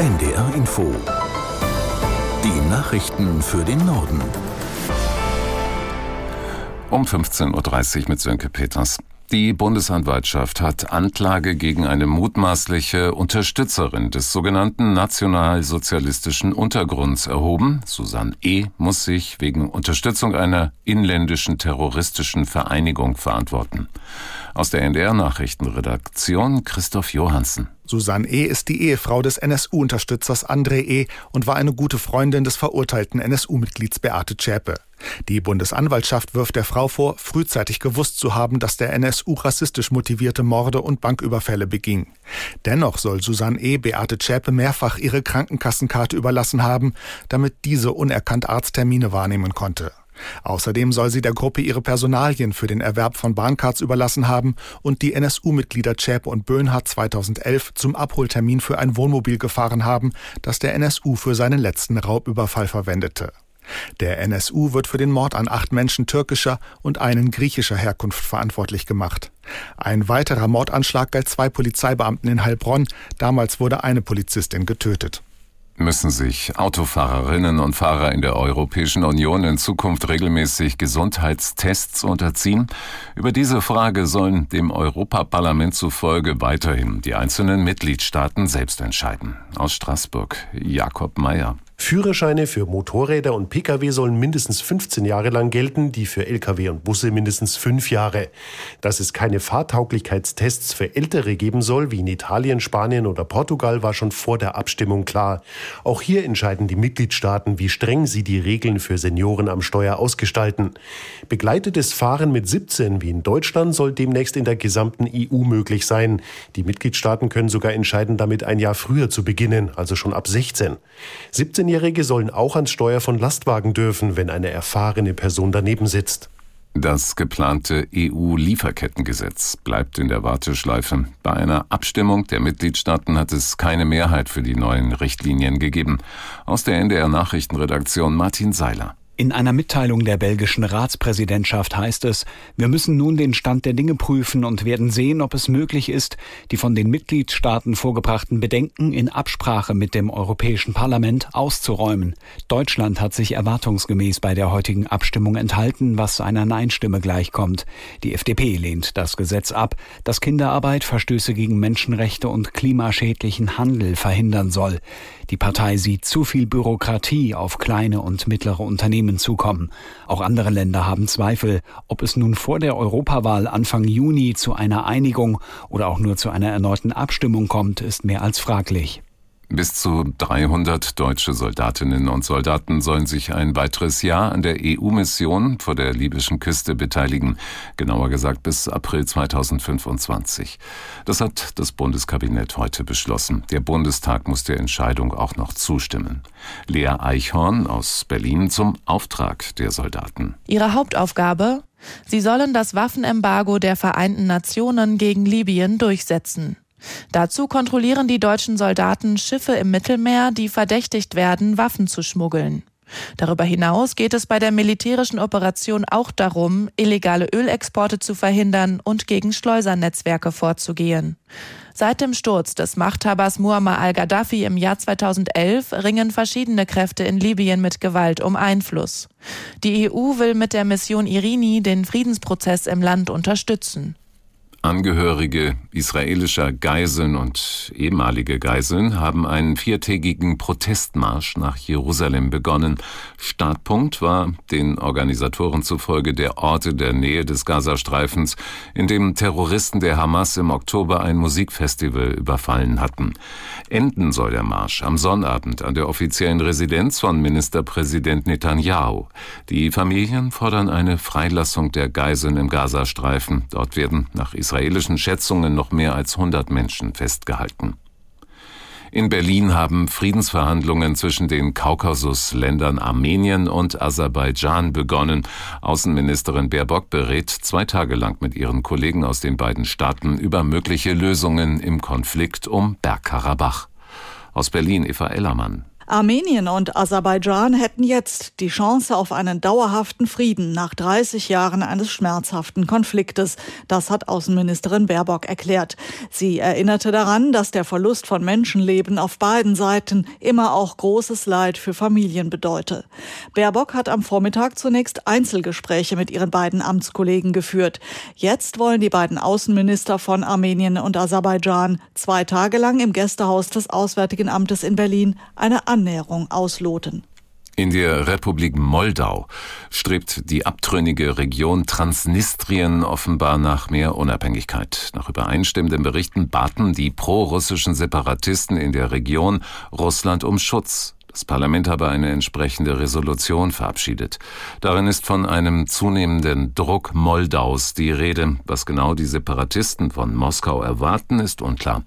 NDR Info. Die Nachrichten für den Norden. Um 15.30 Uhr mit Sönke Peters. Die Bundesanwaltschaft hat Anklage gegen eine mutmaßliche Unterstützerin des sogenannten nationalsozialistischen Untergrunds erhoben. Susanne E. muss sich wegen Unterstützung einer inländischen terroristischen Vereinigung verantworten. Aus der NDR-Nachrichtenredaktion Christoph Johansen. Susanne E. ist die Ehefrau des NSU-Unterstützers André E. und war eine gute Freundin des verurteilten NSU-Mitglieds Beate Zschäpe. Die Bundesanwaltschaft wirft der Frau vor, frühzeitig gewusst zu haben, dass der NSU rassistisch motivierte Morde und Banküberfälle beging. Dennoch soll Susanne E. Beate Zschäpe mehrfach ihre Krankenkassenkarte überlassen haben, damit diese unerkannt Arzttermine wahrnehmen konnte. Außerdem soll sie der Gruppe ihre Personalien für den Erwerb von Bahncards überlassen haben und die NSU-Mitglieder Zschäpe und Böhnhardt 2011 zum Abholtermin für ein Wohnmobil gefahren haben, das der NSU für seinen letzten Raubüberfall verwendete. Der NSU wird für den Mord an acht Menschen türkischer und einen griechischer Herkunft verantwortlich gemacht. Ein weiterer Mordanschlag galt zwei Polizeibeamten in Heilbronn. Damals wurde eine Polizistin getötet. Müssen sich Autofahrerinnen und Fahrer in der Europäischen Union in Zukunft regelmäßig Gesundheitstests unterziehen? Über diese Frage sollen dem Europaparlament zufolge weiterhin die einzelnen Mitgliedstaaten selbst entscheiden. Aus Straßburg, Jakob Mayer. Führerscheine für Motorräder und Pkw sollen mindestens 15 Jahre lang gelten, die für Lkw und Busse mindestens fünf Jahre. Dass es keine Fahrtauglichkeitstests für Ältere geben soll, wie in Italien, Spanien oder Portugal, war schon vor der Abstimmung klar. Auch hier entscheiden die Mitgliedstaaten, wie streng sie die Regeln für Senioren am Steuer ausgestalten. Begleitetes Fahren mit 17 wie in Deutschland soll demnächst in der gesamten EU möglich sein. Die Mitgliedstaaten können sogar entscheiden, damit ein Jahr früher zu beginnen, also schon ab 16. 17 Minderjährige sollen auch ans Steuer von Lastwagen dürfen, wenn eine erfahrene Person daneben sitzt. Das geplante EU-Lieferkettengesetz bleibt in der Warteschleife. Bei einer Abstimmung der Mitgliedstaaten hat es keine Mehrheit für die neuen Richtlinien gegeben. Aus der NDR Nachrichtenredaktion Martin Seiler. In einer Mitteilung der belgischen Ratspräsidentschaft heißt es, wir müssen nun den Stand der Dinge prüfen und werden sehen, ob es möglich ist, die von den Mitgliedstaaten vorgebrachten Bedenken in Absprache mit dem Europäischen Parlament auszuräumen. Deutschland hat sich erwartungsgemäß bei der heutigen Abstimmung enthalten, was einer Nein-Stimme gleichkommt. Die FDP lehnt das Gesetz ab, das Kinderarbeit, Verstöße gegen Menschenrechte und klimaschädlichen Handel verhindern soll. Die Partei sieht zu viel Bürokratie auf kleine und mittlere Unternehmen zukommen. Auch andere Länder haben Zweifel, ob es nun vor der Europawahl Anfang Juni zu einer Einigung oder auch nur zu einer erneuten Abstimmung kommt, ist mehr als fraglich. Bis zu 300 deutsche Soldatinnen und Soldaten sollen sich ein weiteres Jahr an der EU-Mission vor der libyschen Küste beteiligen, genauer gesagt bis April 2025. Das hat das Bundeskabinett heute beschlossen. Der Bundestag muss der Entscheidung auch noch zustimmen. Lea Eichhorn aus Berlin zum Auftrag der Soldaten. Ihre Hauptaufgabe? Sie sollen das Waffenembargo der Vereinten Nationen gegen Libyen durchsetzen. Dazu kontrollieren die deutschen Soldaten Schiffe im Mittelmeer, die verdächtigt werden, Waffen zu schmuggeln. Darüber hinaus geht es bei der militärischen Operation auch darum, illegale Ölexporte zu verhindern und gegen Schleusernetzwerke vorzugehen. Seit dem Sturz des Machthabers Muammar al-Gaddafi im Jahr 2011 ringen verschiedene Kräfte in Libyen mit Gewalt um Einfluss. Die EU will mit der Mission Irini den Friedensprozess im Land unterstützen. Angehörige israelischer Geiseln und ehemalige Geiseln haben einen viertägigen Protestmarsch nach Jerusalem begonnen. Startpunkt war den Organisatoren zufolge der Ort in der Nähe des Gazastreifens, in dem Terroristen der Hamas im Oktober ein Musikfestival überfallen hatten. Enden soll der Marsch am Sonnabend an der offiziellen Residenz von Ministerpräsident Netanyahu. Die Familien fordern eine Freilassung der Geiseln im Gazastreifen. Dort werden nach Israel israelischen Schätzungen noch mehr als 100 Menschen festgehalten. In Berlin haben Friedensverhandlungen zwischen den Kaukasusländern Armenien und Aserbaidschan begonnen. Außenministerin Baerbock berät zwei Tage lang mit ihren Kollegen aus den beiden Staaten über mögliche Lösungen im Konflikt um Bergkarabach. Aus Berlin Eva Ellermann. Armenien und Aserbaidschan hätten jetzt die Chance auf einen dauerhaften Frieden nach 30 Jahren eines schmerzhaften Konfliktes. Das hat Außenministerin Baerbock erklärt. Sie erinnerte daran, dass der Verlust von Menschenleben auf beiden Seiten immer auch großes Leid für Familien bedeute. Baerbock hat am Vormittag zunächst Einzelgespräche mit ihren beiden Amtskollegen geführt. Jetzt wollen die beiden Außenminister von Armenien und Aserbaidschan zwei Tage lang im Gästehaus des Auswärtigen Amtes in Berlin eine Annäherung ausloten. In der Republik Moldau strebt die abtrünnige Region Transnistrien offenbar nach mehr Unabhängigkeit. Nach übereinstimmenden Berichten baten die prorussischen Separatisten in der Region Russland um Schutz. Das Parlament habe eine entsprechende Resolution verabschiedet. Darin ist von einem zunehmenden Druck Moldaus die Rede. Was genau die Separatisten von Moskau erwarten, ist unklar.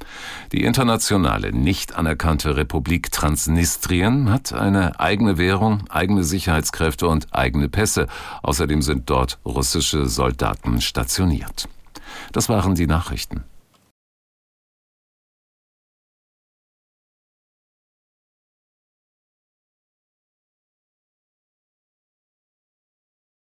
Die internationale, nicht anerkannte Republik Transnistrien hat eine eigene Währung, eigene Sicherheitskräfte und eigene Pässe. Außerdem sind dort russische Soldaten stationiert. Das waren die Nachrichten.